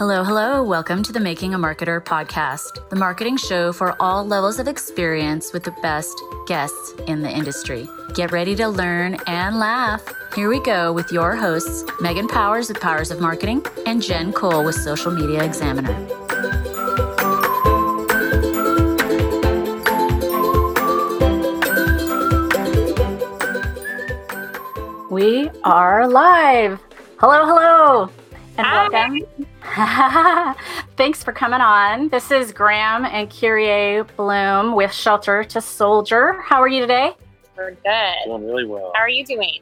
Hello, hello. Welcome to the Making a Marketer podcast, the marketing show for all levels of experience with the best guests in the industry. Get ready to learn and laugh. Here we go with your hosts, Megan Powers of Powers of Marketing and Jen Cole with Social Media Examiner. We are live. Hello, hello, and Hi. welcome. Thanks for coming on. This is Graham and Kyrie Bloem with Shelter to Soldier. How are you today? We're good. Doing really well. How are you doing?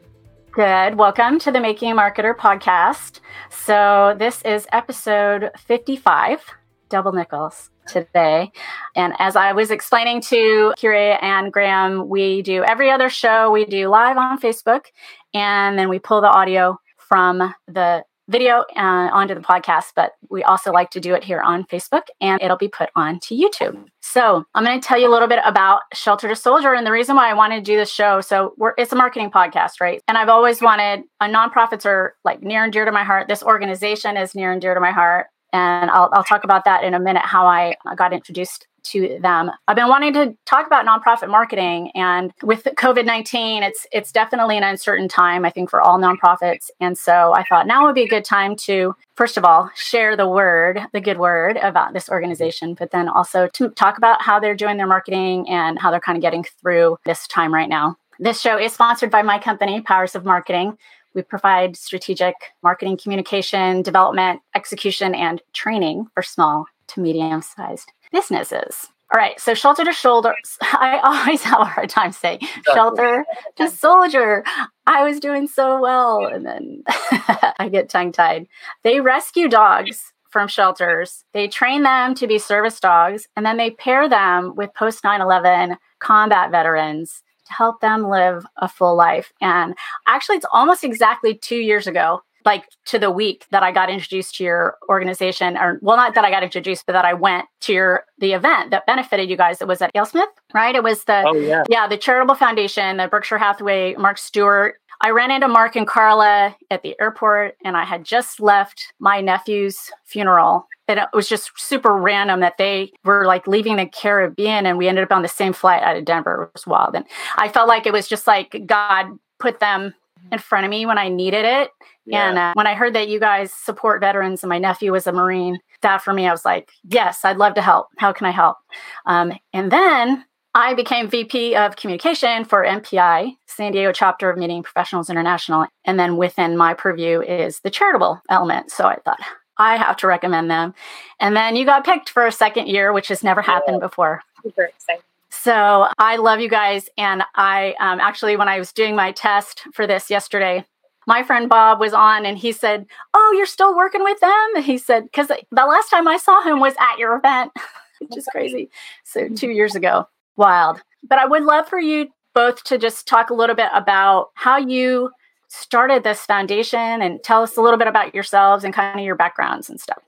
Good. Welcome to the Making a Marketer podcast. So, this is episode 55, Double Nickels today. And as I was explaining to Kyrie and Graham, we do every other show, we do live on Facebook, and then we pull the audio from the video uh, onto the podcast, but we also like to do it here on Facebook and it'll be put onto YouTube. So I'm going to tell you a little bit about Shelter to Soldier and the reason why I wanted to do this show. So it's a marketing podcast, right? And I've always wanted, uh, nonprofits are like near and dear to my heart. This organization is near and dear to my heart. And I'll, I'll talk about that in a minute, how I got introduced to them. I've been wanting to talk about nonprofit marketing and with COVID-19 it's it's definitely an uncertain time I think for all nonprofits and so I thought now would be a good time to first of all share the word the good word about this organization but then also to talk about how they're doing their marketing and how they're kind of getting through this time right now. This show is sponsored by my company Powers of Marketing. We provide strategic marketing communication, development, execution and training for small to medium sized businesses. All right, so shelter to shoulder. I always have a hard time saying shelter to soldier. I was doing so well, and then I get tongue tied. They rescue dogs from shelters, they train them to be service dogs, and then they pair them with post 9 11 combat veterans to help them live a full life. And actually, it's almost exactly two years ago like to the week that I got introduced to your organization, or well, not that I got introduced, but that I went to your the event that benefited you guys. It was at Smith, right? It was the Oh yeah. yeah, the charitable foundation, the Berkshire Hathaway, Mark Stewart. I ran into Mark and Carla at the airport, and I had just left my nephew's funeral. And it was just super random that they were like leaving the Caribbean, and we ended up on the same flight out of Denver. It was wild, and I felt like it was just like God put them in front of me when I needed it. Yeah. And uh, when I heard that you guys support veterans and my nephew was a Marine, that for me, I was like, yes, I'd love to help. How can I help? Um, and then I became VP of communication for MPI, San Diego chapter of Meeting Professionals International. And then within my purview is the charitable element. So I thought, I have to recommend them. And then you got picked for a second year, which has never happened before. Super excited. So I love you guys. And I um, actually, when I was doing my test for this yesterday, my friend Bob was on and he said, Oh, you're still working with them? And he said, Because the last time I saw him was at your event, which is crazy. So two years ago. Wild. But I would love for you both to just talk a little bit about how you started this foundation and tell us a little bit about yourselves and kind of your backgrounds and stuff.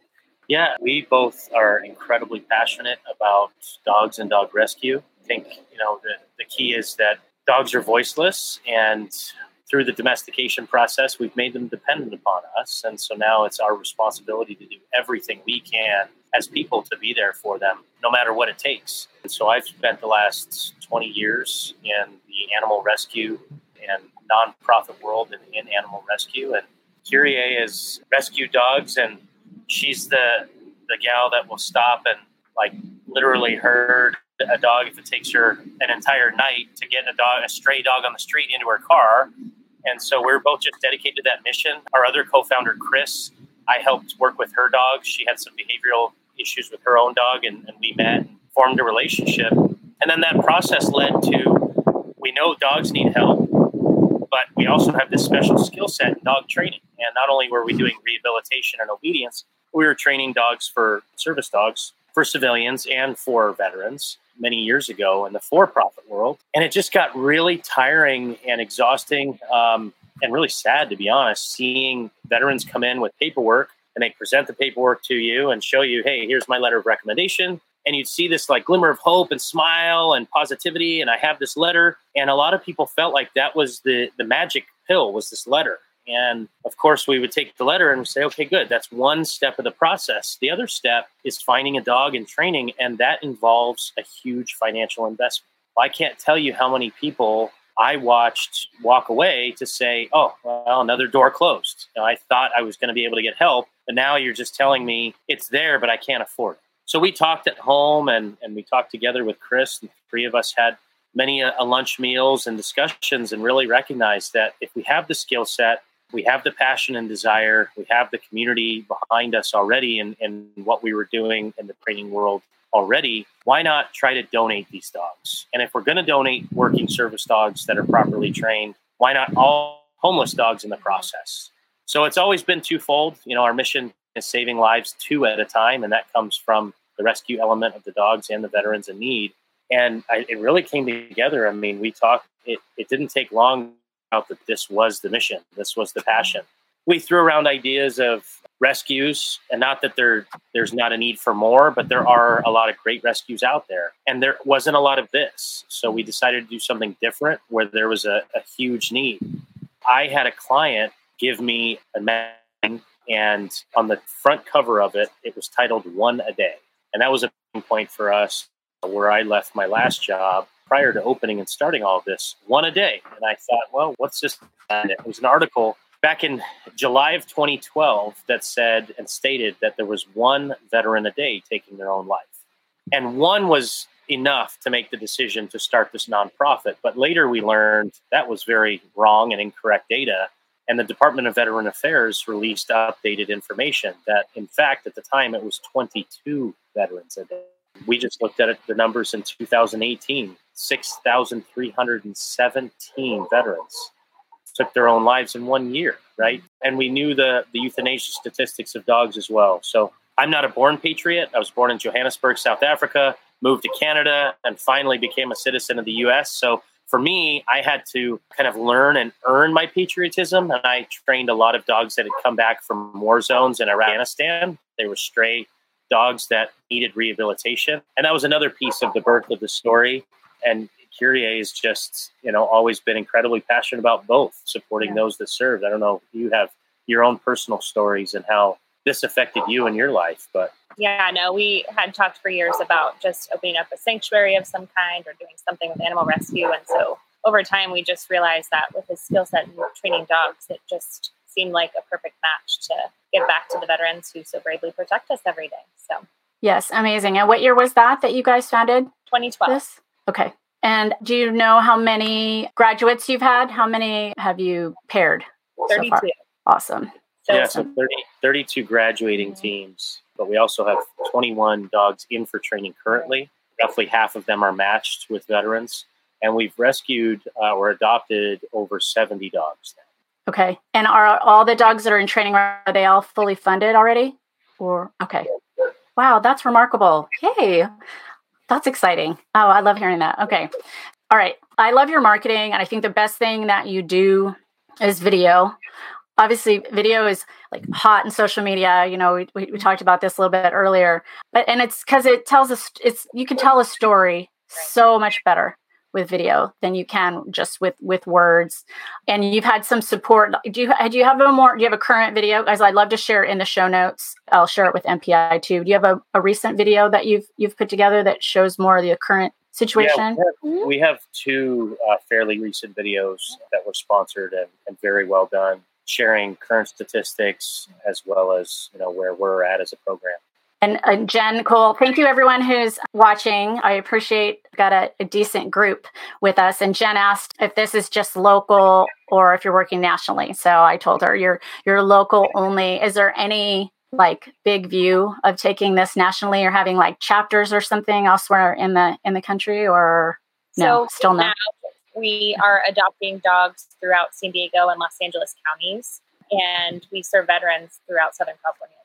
Yeah, we both are incredibly passionate about dogs and dog rescue. Think, you know, the, the key is that dogs are voiceless and through the domestication process, we've made them dependent upon us. And so now it's our responsibility to do everything we can as people to be there for them, no matter what it takes. And so I've spent the last 20 years in the animal rescue and nonprofit world in, in animal rescue. And Kyrie is rescue dogs, and she's the, the gal that will stop and, like, literally herd a dog if it takes her an entire night to get a dog, a stray dog on the street into her car. And so we're both just dedicated to that mission. Our other co-founder, Chris, I helped work with her dog. She had some behavioral issues with her own dog, and, and we met and formed a relationship. And then that process led to we know dogs need help, but we also have this special skill set in dog training. And not only were we doing rehabilitation and obedience, we were training dogs for service dogs for civilians and for veterans many years ago in the for-profit world, and it just got really tiring and exhausting, um, and really sad to be honest. Seeing veterans come in with paperwork and they present the paperwork to you and show you, hey, here's my letter of recommendation, and you'd see this like glimmer of hope and smile and positivity, and I have this letter, and a lot of people felt like that was the the magic pill was this letter, And of course, we would take the letter and say, okay, good. That's one step of the process. The other step is finding a dog and training, and that involves a huge financial investment. I can't tell you how many people I watched walk away to say, oh, well, another door closed. You know, I thought I was going to be able to get help, but now you're just telling me it's there, but I can't afford it. So we talked at home and, and we talked together with Chris. And three of us had many a, a lunch meals and discussions and really recognized that if we have the skill set, we have the passion and desire, we have the community behind us already in what we were doing in the training world already, why not try to donate these dogs? And if we're going to donate working service dogs that are properly trained, why not all homeless dogs in the process? So it's always been twofold. You know, our mission is saving lives two at a time, and that comes from the rescue element of the dogs and the veterans in need and I, it really came together. I mean, we talked. It it didn't take long out that this was the mission. This was the mm-hmm. passion. We threw around ideas of rescues, and not that there there's not a need for more, but there mm-hmm. are a lot of great rescues out there, and there wasn't a lot of this. So we decided to do something different where there was a, a huge need. I had a client give me a magazine, and on the front cover of it, it was titled "One a Day," and that was a point for us where I left my last job prior to opening and starting all of this, one a day. And I thought, well, what's this? And it was an article back in July of 2012 that said and stated that there was one veteran a day taking their own life. And one was enough to make the decision to start this nonprofit. But later we learned that was very wrong and incorrect data. And the Department of Veteran Affairs released updated information that, in fact, at the time it was 22 veterans a day. We just looked at it, the numbers in 2018 6,317 veterans took their own lives in one year, right? And we knew the, the euthanasia statistics of dogs as well. So I'm not a born patriot. I was born in Johannesburg, South Africa, moved to Canada, and finally became a citizen of the US. So for me, I had to kind of learn and earn my patriotism. And I trained a lot of dogs that had come back from war zones in Afghanistan. They were stray dogs that needed rehabilitation. And that was another piece of the birth of the story. And Kyrie has just, you know, always been incredibly passionate about both, supporting yeah. those that served. I don't know if you have your own personal stories and how this affected you in your life, but yeah, no, we had talked for years about just opening up a sanctuary of some kind or doing something with animal rescue. And so over time, we just realized that with his skill set and training dogs, it just seemed like a perfect match to give back to the veterans who so bravely protect us every day. So, yes, amazing. And what year was that that you guys founded? 2012. This? Okay. And do you know how many graduates you've had? How many have you paired? 32. So awesome. So yeah, so 30, 32 graduating mm-hmm. teams, but we also have 21 dogs in for training currently. Roughly half of them are matched with veterans. And we've rescued uh, or adopted over 70 dogs now. Okay. And are all the dogs that are in training are they all fully funded already? Or okay. Wow, that's remarkable. Yay. That's exciting. Oh, I love hearing that. Okay. All right. I love your marketing and I think the best thing that you do is video. Obviously, video is like hot in social media. You know, we, we, we talked about this a little bit earlier, but and it's because it tells us it's you can tell a story so much better with video than you can just with with words. And you've had some support. Do you do you have a more do you have a current video? Guys i'd love to share it in the show notes. I'll share it with mpi too. Do you have a, a recent video that you've you've put together that shows more of the current situation yeah, we, have, we have two uh, fairly recent videos that were sponsored and, and very well done sharing current statistics as well as you know where we're at as a program and uh, Jen Cole, thank you everyone who's watching. I appreciate got a, a, decent group with us. And Jen asked if this is just local or if you're working nationally. So I told her you're you're local only. Is there any like big view of taking this nationally or having like chapters or something elsewhere in the in the country or no, so still not. We are adopting dogs throughout San Diego and Los Angeles counties, and we serve veterans throughout Southern California.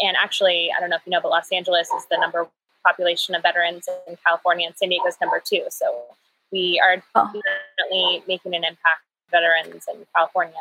And actually, I don't know if you know, but Los Angeles is the number population of veterans in California, and San Diego is number two. So we are oh. definitely making an impact veterans in California.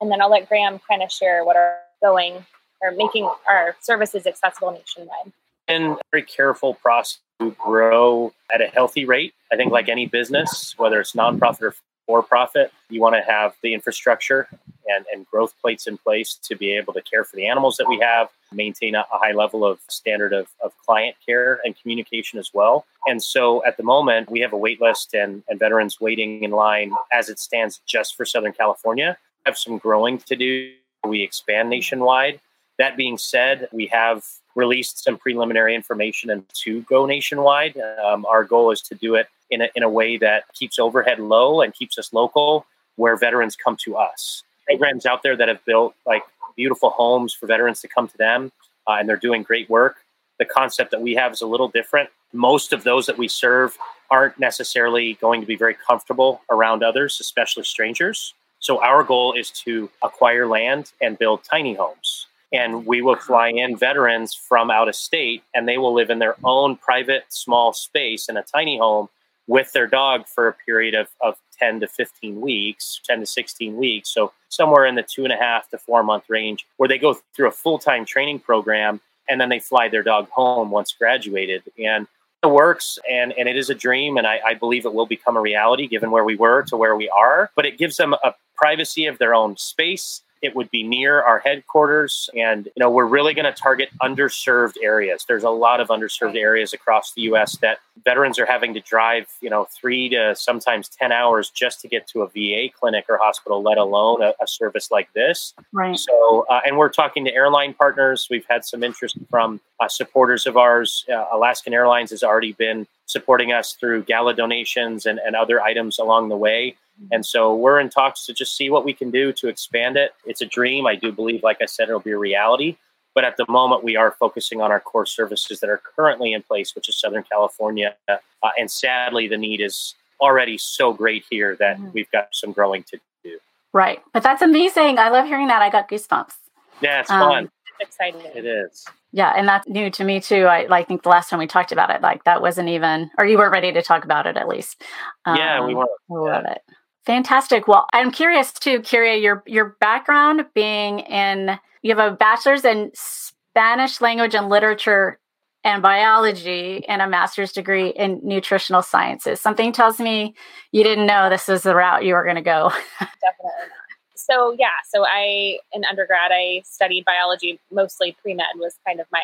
And then I'll let Graham kind of share what are going or making our services accessible nationwide. And very careful process to grow at a healthy rate. I think, like any business, whether it's nonprofit or for profit. You want to have the infrastructure and, and growth plates in place to be able to care for the animals that we have, maintain a, a high level of standard of, of client care and communication as well. And so at the moment, we have a wait list and, and veterans waiting in line as it stands just for Southern California. We have some growing to do. We expand nationwide. That being said, we have released some preliminary information and to go nationwide. Um, our goal is to do it in a, in a way that keeps overhead low and keeps us local where veterans come to us. Programs out there that have built like beautiful homes for veterans to come to them uh, and they're doing great work. The concept that we have is a little different. Most of those that we serve aren't necessarily going to be very comfortable around others, especially strangers. So our goal is to acquire land and build tiny homes and we will fly in veterans from out of state and they will live in their own private small space in a tiny home with their dog for a period of, of 10 to 15 weeks 10 to 16 weeks. So somewhere in the two and a half to four month range where they go through a full-time training program and then they fly their dog home once graduated. And it works and, and it is a dream and I, I believe it will become a reality given where we were to where we are. But it gives them a privacy of their own space it would be near our headquarters. And, you know, we're really going to target underserved areas. There's a lot of underserved areas across the U.S. that veterans are having to drive, you know, three to sometimes 10 hours just to get to a VA clinic or hospital, let alone a, a service like this. Right. So, uh, and we're talking to airline partners. We've had some interest from uh, supporters of ours. Uh, Alaskan Airlines has already been supporting us through gala donations and, and other items along the way. And so we're in talks to just see what we can do to expand it. It's a dream. I do believe, like I said, it'll be a reality. But at the moment, we are focusing on our core services that are currently in place, which is Southern California. Uh, and sadly, the need is already so great here that mm-hmm. we've got some growing to do. Right. But that's amazing. I love hearing that. I got goosebumps. Yeah, it's um, fun. It's exciting. It is. Yeah, and that's new to me too. I, I think the last time we talked about it, like that wasn't even, or you weren't ready to talk about it at least. Um, yeah, we um, were. Love it. Fantastic. Well, I'm curious too, Kyrie, your your background being in you have a bachelor's in Spanish language and literature and biology and a master's degree in nutritional sciences. Something tells me you didn't know this was the route you were going to go. Definitely not. So yeah, so I in undergrad I studied biology, mostly pre med was kind of my,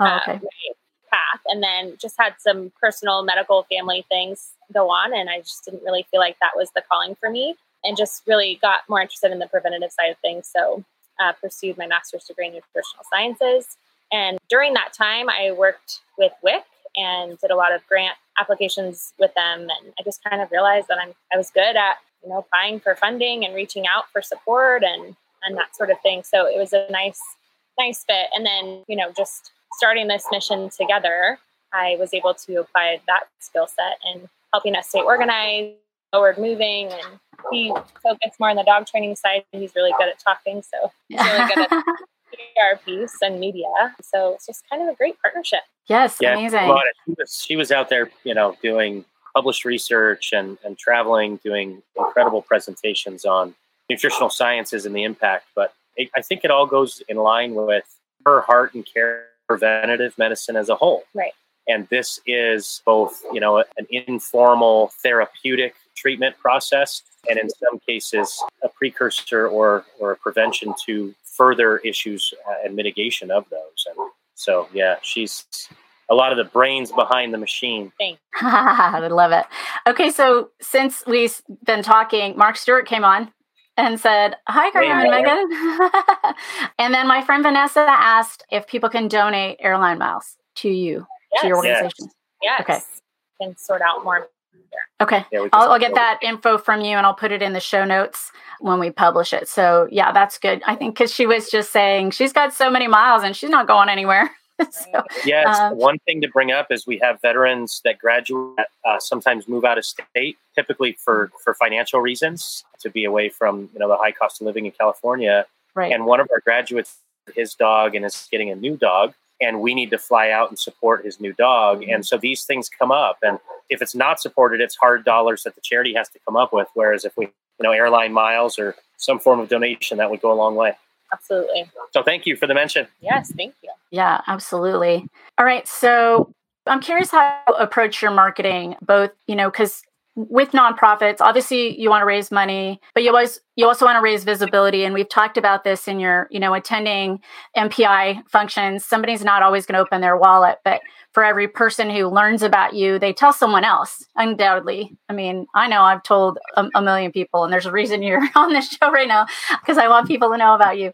oh, okay. uh, my path, and then just had some personal medical family things go on. And I just didn't really feel like that was the calling for me and just really got more interested in the preventative side of things. So uh, pursued my master's degree in nutritional sciences. And during that time, I worked with WIC and did a lot of grant applications with them. And I just kind of realized that I'm, I was good at, you know, applying for funding and reaching out for support and, and that sort of thing. So it was a nice, nice fit. And then, you know, just starting this mission together, I was able to apply that skill set and helping us stay organized, forward moving, and he focused more on the dog training side. He's really good at talking, so he's really good at PR piece and media. So it's just kind of a great partnership. Yes, yeah, amazing. She was, she was out there, you know, doing published research and, and traveling, doing incredible presentations on nutritional sciences and the impact. But it, I think it all goes in line with her heart and care preventative medicine as a whole. Right. And this is both, you know, an informal therapeutic treatment process, and in some cases, a precursor or, or a prevention to further issues uh, and mitigation of those. And so, yeah, she's a lot of the brains behind the machine. Thanks. I love it. Okay, so since we've been talking, Mark Stewart came on and said, Hi, Carmen and Megan. and then my friend Vanessa asked if people can donate airline miles to you yes. to your organization? Yes. Okay. Can sort out more. Okay. Yeah, I'll, I'll, get that info from you and I'll put it in the show notes when we publish it. So, yeah, that's good. I think because she was just saying she's got so many miles and she's not going anywhere. so, yes. Um, one thing to bring up is we have veterans that graduate, uh, sometimes move out of state, typically for, for financial reasons, to be away from you know the high cost of living in California. Right. And one of our graduates, his dog, and is getting a new dog and we need to fly out and support his new dog. And so these things come up. And if it's not supported, it's hard dollars that the charity has to come up with. Whereas if we, you know, airline miles or some form of donation, that would go a long way. Absolutely. So thank you for the mention. Yes, thank you. Yeah, absolutely. All right. So I'm curious how you approach your marketing, both, you know, because with nonprofits, obviously you want to raise money, but you always you also want to raise visibility. And we've talked about this in your, you know, attending MPI functions. Somebody's not always going to open their wallet, but for every person who learns about you, they tell someone else, undoubtedly. I mean, I know I've told a, a million people, and there's a reason you're on this show right now because I want people to know about you.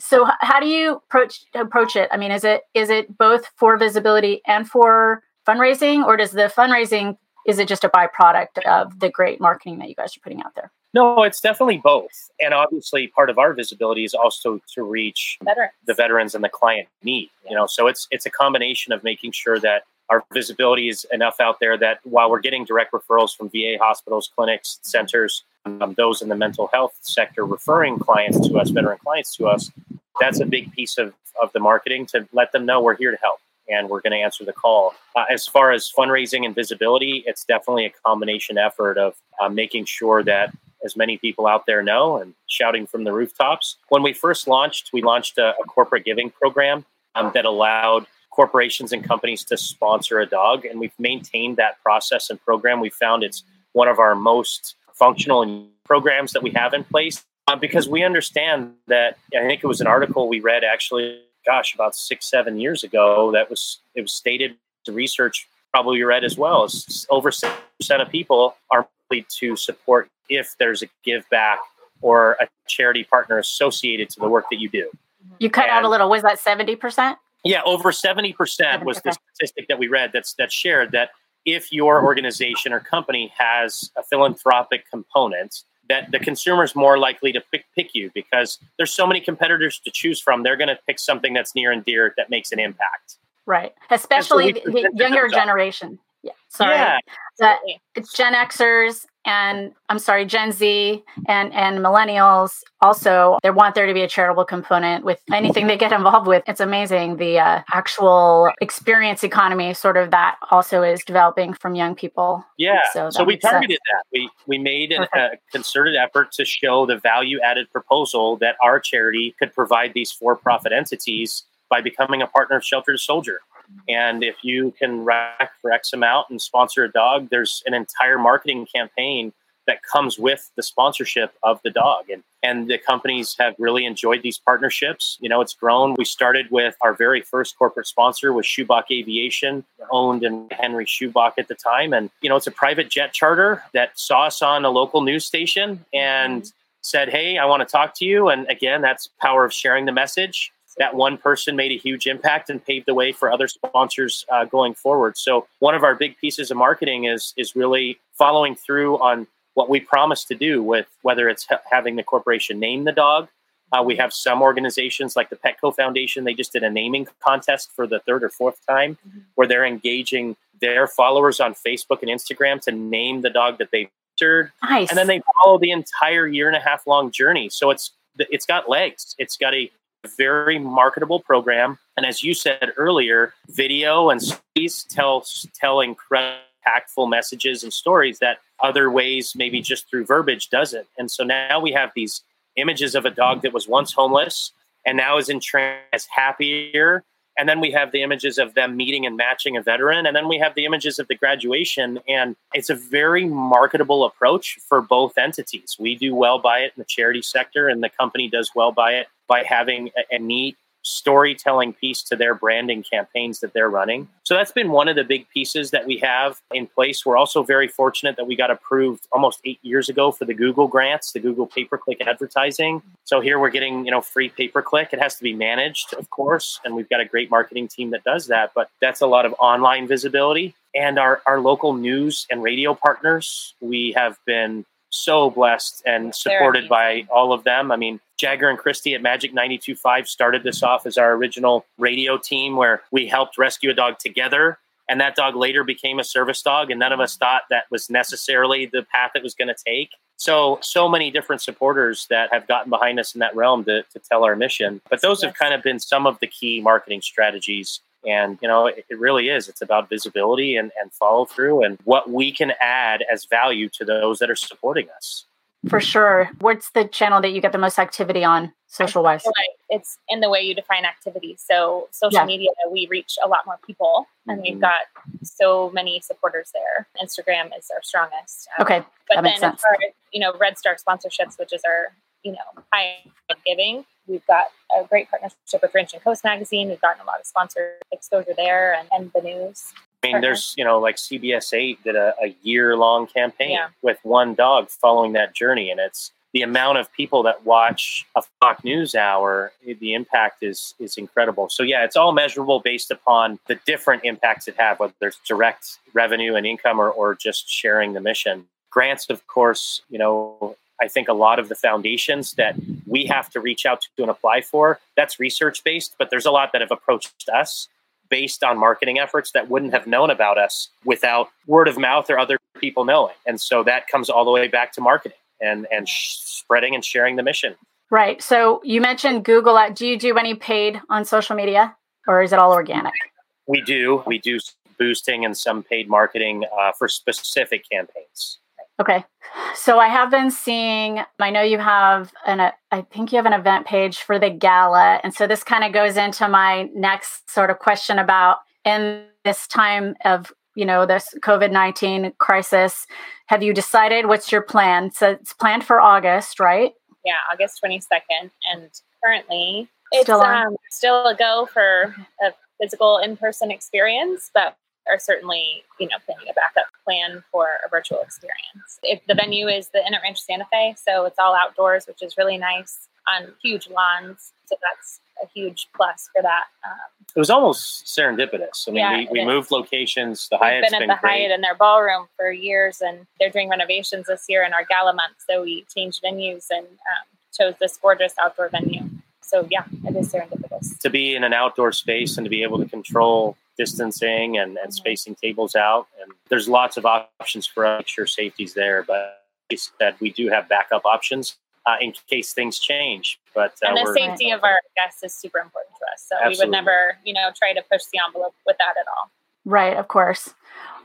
So, how do you approach approach it? I mean, is it is it both for visibility and for fundraising, or does the fundraising is it just a byproduct of the great marketing that you guys are putting out there? No, it's definitely both. And obviously part of our visibility is also to reach veterans. the veterans and the client need. You know, so it's it's a combination of making sure that our visibility is enough out there that while we're getting direct referrals from VA hospitals, clinics, centers, um, those in the mental health sector referring clients to us, veteran clients to us, that's a big piece of, of the marketing to let them know we're here to help and we're going to answer the call. Uh, as far as fundraising and visibility, it's definitely a combination effort of uh, making sure that as many people out there know and shouting from the rooftops. When we first launched, we launched a, a corporate giving program um, that allowed corporations and companies to sponsor a dog, and we've maintained that process and program. We found it's one of our most functional programs that we have in place uh, because we understand that. I think it was an article we read actually gosh, about six, seven years ago, that was it was stated the research probably read as well is over percent of people are likely to support if there's a give back or a charity partner associated to the work that you do. You cut and, out a little. Was that seventy percent? Yeah, over seventy percent was the statistic that we read that's that's shared that if your organization or company has a philanthropic component, that the consumer is more likely to pick, pick you because there's so many competitors to choose from. They're going to pick something that's near and dear that makes an impact. Right. Especially so the younger generation. Yeah. Sorry. Yeah. That it's Gen Xers and I'm sorry, Gen Z and and millennials also they want there to be a charitable component with anything they get involved with. It's amazing the uh, actual experience economy sort of that also is developing from young people. Yeah. So, so we targeted sense. that. We we made an, a concerted effort to show the value added proposal that our charity could provide these for profit entities by becoming a partner of Shelter to Soldier. And if you can rack for X amount and sponsor a dog, there's an entire marketing campaign that comes with the sponsorship of the dog. And and the companies have really enjoyed these partnerships. You know, it's grown. We started with our very first corporate sponsor was Schubach Aviation, owned in Henry Schubach at the time. And, you know, it's a private jet charter that saw us on a local news station and mm-hmm. said, Hey, I want to talk to you. And again, that's power of sharing the message that one person made a huge impact and paved the way for other sponsors uh, going forward. So one of our big pieces of marketing is is really following through on what we promised to do with whether it's ha- having the corporation name the dog. Uh, we have some organizations like the Petco Foundation. They just did a naming contest for the third or fourth time, mm-hmm. where they're engaging their followers on Facebook and Instagram to name the dog that they featured, nice. and then they follow the entire year and a half long journey. So it's it's got legs. It's got a very marketable program. And as you said earlier, video and stories tell tell impactful messages and stories that other ways, maybe just through verbiage, doesn't. And so now we have these images of a dog that was once homeless and now is in trans as happier. And then we have the images of them meeting and matching a veteran. And then we have the images of the graduation. And it's a very marketable approach for both entities. We do well by it in the charity sector, and the company does well by it by having a, a neat storytelling piece to their branding campaigns that they're running. So that's been one of the big pieces that we have in place. We're also very fortunate that we got approved almost eight years ago for the Google grants, the Google pay per click advertising. So here we're getting, you know, free pay per click. It has to be managed, of course, and we've got a great marketing team that does that, but that's a lot of online visibility. And our, our local news and radio partners, we have been so blessed and supported by all of them. I mean, Jagger and Christy at Magic 92.5 started this off as our original radio team where we helped rescue a dog together. And that dog later became a service dog, and none of us thought that was necessarily the path it was going to take. So, so many different supporters that have gotten behind us in that realm to, to tell our mission. But those yes. have kind of been some of the key marketing strategies and, you know, it, it, really is. It's about visibility and, and follow through and what we can add as value to those that are supporting us. For sure. What's the channel that you get the most activity on social wise? Like it's in the way you define activity. So social yeah. media, we reach a lot more people and we've mm-hmm. got so many supporters there. Instagram is our strongest. Um, okay. But that then as far as, you know, Red Star sponsorships, which is our, you know, high giving, we've got a great partnership with Ranch and Coast magazine. We've gotten a lot of sponsor exposure there and, and the news. I mean, there's, you know, like CBS 8 did a, a year long campaign yeah. with one dog following that journey. And it's the amount of people that watch a Fox News hour, the impact is, is incredible. So, yeah, it's all measurable based upon the different impacts it have, whether there's direct revenue and income or, or just sharing the mission. Grants, of course, you know, I think a lot of the foundations that we have to reach out to and apply for, that's research based, but there's a lot that have approached us based on marketing efforts that wouldn't have known about us without word of mouth or other people knowing. And so that comes all the way back to marketing and and sh- spreading and sharing the mission. Right. So you mentioned Google. Do you do any paid on social media, or is it all organic? We do. We do boosting and some paid marketing uh, for specific campaigns. Okay. So I have been seeing, I know you have an, I think you have an event page for the gala. And so this kind of goes into my next sort of question about in this time of, you know, this COVID 19 crisis, have you decided what's your plan? So it's planned for August, right? Yeah, August 22nd. And currently it's still, um, still a go for a physical in person experience, but are certainly, you know, planning a backup plan for a virtual experience. If the venue is the Inn at Rancho Santa Fe, so it's all outdoors, which is really nice on huge lawns. So that's a huge plus for that. Um, it was almost serendipitous. I mean, yeah, we, we moved locations. The We've Hyatt's been at the great. Hyatt in their ballroom for years, and they're doing renovations this year in our gala month. So we changed venues and um, chose this gorgeous outdoor venue. So yeah, it is serendipitous. To be in an outdoor space and to be able to control distancing and, and spacing tables out. And there's lots of options for us. Make sure safety's there, but said we do have backup options uh, in case things change. But uh, and the safety of our guests is super important to us. So Absolutely. we would never, you know, try to push the envelope with that at all. Right, of course.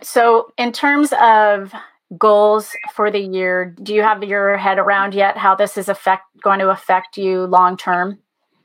So in terms of goals for the year, do you have your head around yet how this is affect going to affect you long term?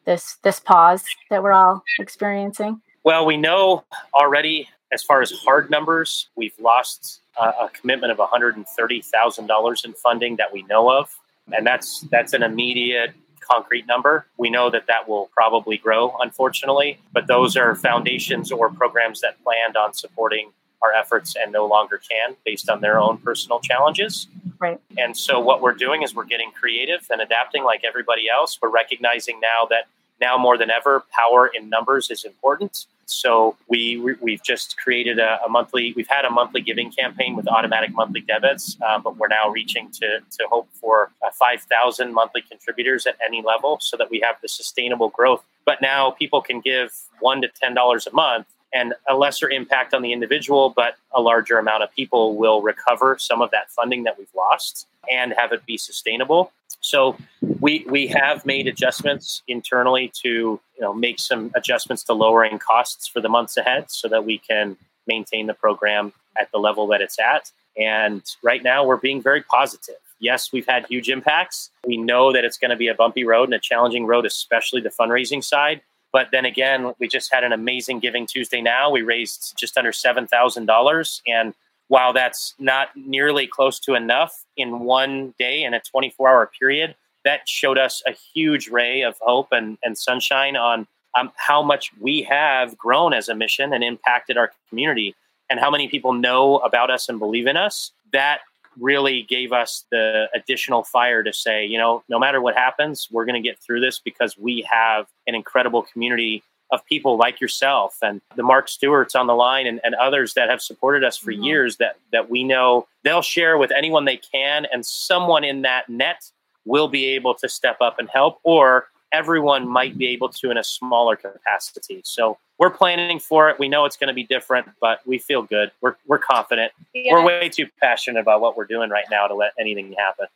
This this pause that we're all experiencing. Well, we know already as far as hard numbers, we've lost uh, a commitment of $130,000 in funding that we know of, and that's that's an immediate concrete number. We know that that will probably grow, unfortunately, but those are foundations or programs that planned on supporting our efforts and no longer can based on their own personal challenges. Right. And so what we're doing is we're getting creative and adapting like everybody else. We're recognizing now that now more than ever, power in numbers is important. So we we've just created a, a, monthly. We've had a monthly giving campaign with automatic monthly debits, uh, but we're now reaching to to hope for uh, five thousand monthly contributors at any level, so that we have the sustainable growth. But now people can give one to ten dollars a month, and a lesser impact on the individual, but a larger amount of people will recover some of that funding that we've lost and have it be sustainable. So we we have made adjustments internally to you know make some adjustments to lowering costs for the months ahead so that we can maintain the program at the level that it's at. And right now we're being very positive. Yes, we've had huge impacts. We know that it's going to be a bumpy road and a challenging road, especially the fundraising side. But then again, we just had an amazing Giving Tuesday now. We raised just under $7,000. And while that's not nearly close to enough in one day in a 24 hour period, that showed us a huge ray of hope and, and sunshine on um, how much we have grown as a mission and impacted our community and how many people know about us and believe in us. That really gave us the additional fire to say, you know, no matter what happens, we're going to get through this because we have an incredible community of people like yourself and the Mark Stewarts on the line and, and others that have supported us for mm-hmm. years that that we know they'll share with anyone they can and someone in that net will be able to step up and help or everyone might be able to in a smaller capacity. So we're planning for it. We know it's going to be different, but we feel good. We're, we're confident. Yeah. We're way too passionate about what we're doing right now to let anything happen.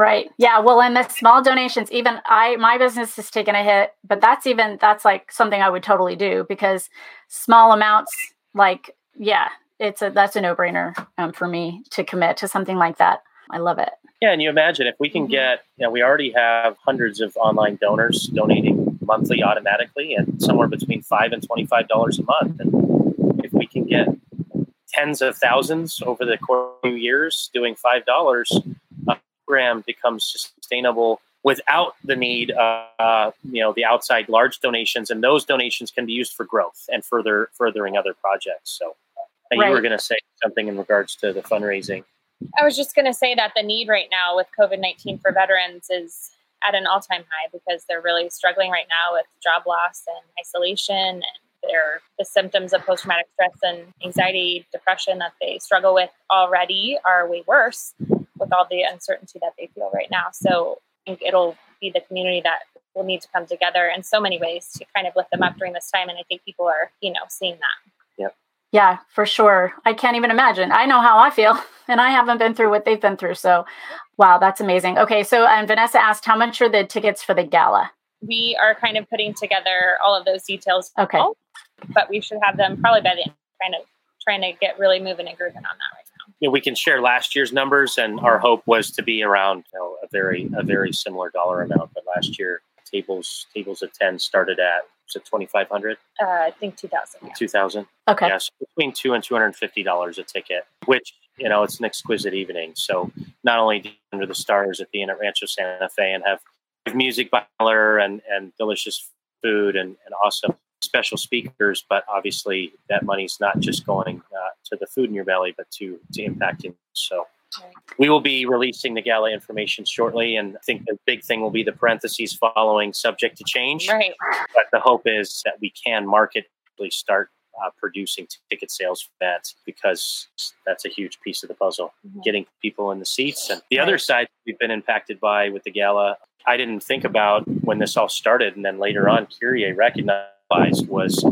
Right. Yeah. Well, and the small donations, even I, my business has taken a hit, but that's even, that's like something I would totally do because small amounts, like, yeah, it's a, that's a no brainer um, for me to commit to something like that. I love it. Yeah, and you imagine if we can mm-hmm. get, you know, we already have hundreds of online donors donating monthly automatically and somewhere between five and twenty-five dollars a month. And if we can get tens of thousands over the course of years doing five dollars, a program becomes sustainable without the need, uh, you know, the outside large donations, and those donations can be used for growth and further furthering other projects. So, right. you were going to say something in regards to the fundraising. I was just going to say that the need right now with COVID 19 for veterans is at an all time high because they're really struggling right now with job loss and isolation and their the symptoms of post traumatic stress and anxiety, depression that they struggle with already are way worse with all the uncertainty that they feel right now. So I think it'll be the community that will need to come together in so many ways to kind of lift them up during this time. And I think people are, you know, seeing that. Yep. Yeah, for sure. I can't even imagine. I know how I feel, and I haven't been through what they've been through. So, wow, that's amazing. Okay, so and Vanessa asked, how much are the tickets for the gala? We are kind of putting together all of those details. Okay. Now, but we should have them probably by the end. Kind of trying to get really moving and grooving on that right now. Yeah, we can share last year's numbers, and our hope was to be around you know, a very a very similar dollar amount. But last year, tables tables of ten started at was it twenty five hundred? Uh, I think two thousand. Two thousand. Okay. Yes, yeah, so between two and two hundred and fifty dollars a ticket, which you know it's an exquisite evening. So not only under the stars at the Inn at Rancho Santa Fe and have music by Miller and and delicious food and, and awesome special speakers, but obviously that money's not just going uh, to the food in your belly, but to to impacting. So we will be releasing the gala information shortly, and I think the big thing will be the parentheses following subject to change. Right. But the hope is that we can markedly start uh, producing ticket sales for that because that's a huge piece of the puzzle, mm-hmm. getting people in the seats. And the right. other side we've been impacted by with the gala, I didn't think about when this all started, and then later on, Kyrie recognized was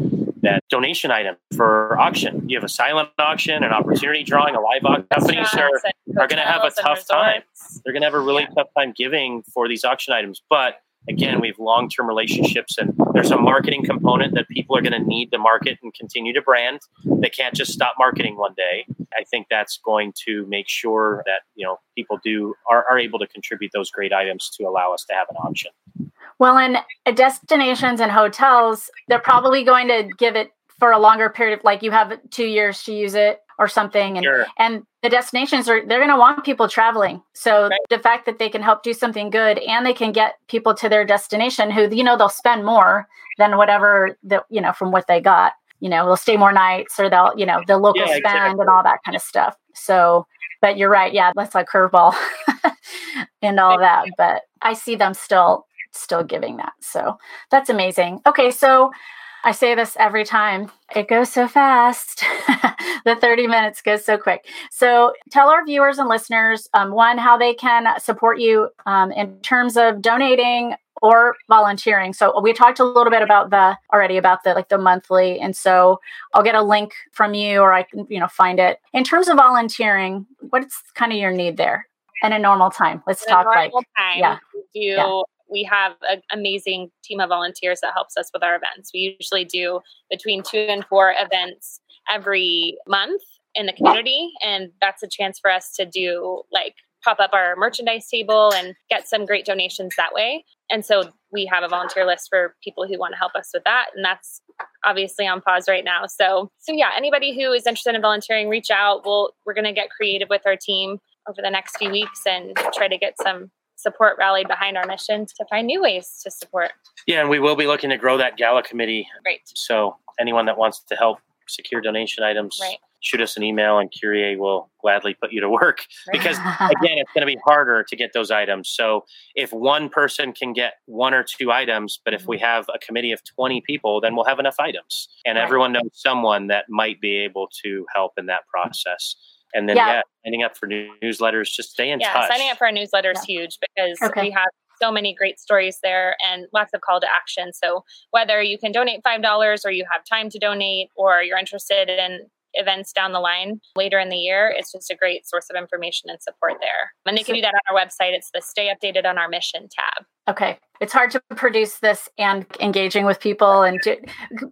that donation item for auction. You have a silent auction, an opportunity drawing, a live auction. Companies are, are going to have a tough time. They're going to have a really yeah. tough time giving for these auction items. But again, we have long term relationships, and there's a marketing component that people are going to need to market and continue to brand. They can't just stop marketing one day. I think that's going to make sure that you know people do are, are able to contribute those great items to allow us to have an auction. Well, in destinations and hotels, they're probably going to give it for a longer period of like you have two years to use it or something and sure. and the destinations are they're going to want people traveling so right. the fact that they can help do something good and they can get people to their destination who you know they'll spend more than whatever that you know from what they got you know they'll stay more nights or they'll you know the local yeah, spend exactly. and all that kind of stuff so but you're right yeah that's a curveball and all that but i see them still still giving that. So that's amazing. Okay, so I say this every time. It goes so fast. the 30 minutes goes so quick. So tell our viewers and listeners um, one, how they can support you um, in terms of donating or volunteering. So we talked a little bit about the already about the like the monthly. And so I'll get a link from you or I can, you know, find it. In terms of volunteering, what's kind of your need there? in a normal time. Let's in talk like time, yeah. Do yeah we have an amazing team of volunteers that helps us with our events. We usually do between two and four events every month in the community, and that's a chance for us to do like pop up our merchandise table and get some great donations that way. And so we have a volunteer list for people who want to help us with that, and that's obviously on pause right now. So, so yeah, anybody who is interested in volunteering, reach out. We'll we're going to get creative with our team over the next few weeks and try to get some support rallied behind our mission to find new ways to support. Yeah, and we will be looking to grow that gala committee. Right. So anyone that wants to help secure donation items, right. shoot us an email and Kyrie will gladly put you to work. Right. Because again, it's going to be harder to get those items. So if one person can get one or two items, but if we mm-hmm. have a committee of 20 people, then we'll have enough items. And right. everyone knows someone that might be able to help in that process. And then, yeah, yeah signing up for newsletters, just stay in yeah, touch. signing up for our newsletter is yeah. huge because okay. we have so many great stories there and lots of call to action. So whether you can donate $5 or you have time to donate or you're interested in events down the line later in the year, it's just a great source of information and support there. And they can do that on our website. It's the Stay Updated on Our Mission tab. Okay. It's hard to produce this and engaging with people and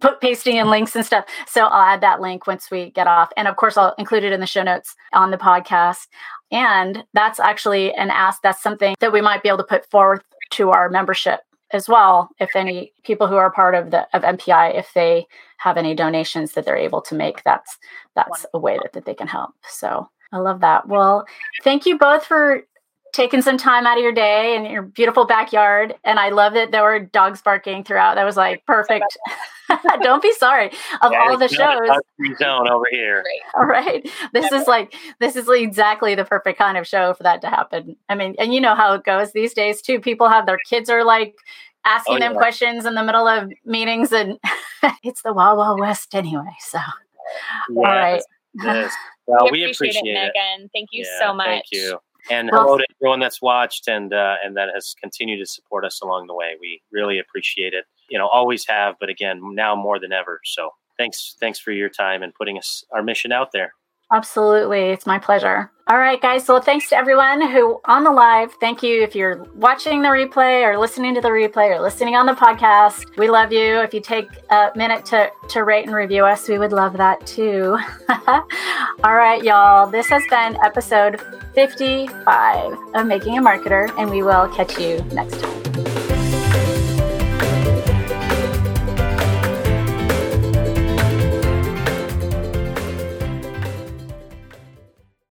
put pasting in links and stuff. So I'll add that link once we get off. And of course, I'll include it in the show notes on the podcast. And that's actually an ask. That's something that we might be able to put forth to our membership as well. If any people who are part of the of MPI, if they have any donations that they're able to make, that's that's a way that, that they can help. So I love that. Well, thank you both for taking some time out of your day in your beautiful backyard. And I love that there were dogs barking throughout. That was like perfect. Don't be sorry of yeah, all the shows. Zone over here. All right. This is like this is exactly the perfect kind of show for that to happen. I mean, and you know how it goes these days too. People have their kids are like asking oh, them questions in the middle of meetings, and it's the Wild Wild West anyway. So, all right. Yes. Well, we appreciate, we appreciate it, Megan. Thank you yeah, so much. Thank you. And hello to everyone that's watched and uh, and that has continued to support us along the way. We really appreciate it. You know, always have, but again, now more than ever. So thanks, thanks for your time and putting us our mission out there. Absolutely. It's my pleasure. All right, guys. Well, thanks to everyone who on the live. Thank you if you're watching the replay or listening to the replay or listening on the podcast. We love you. If you take a minute to, to rate and review us, we would love that too. All right, y'all. This has been episode 55 of Making a Marketer, and we will catch you next time.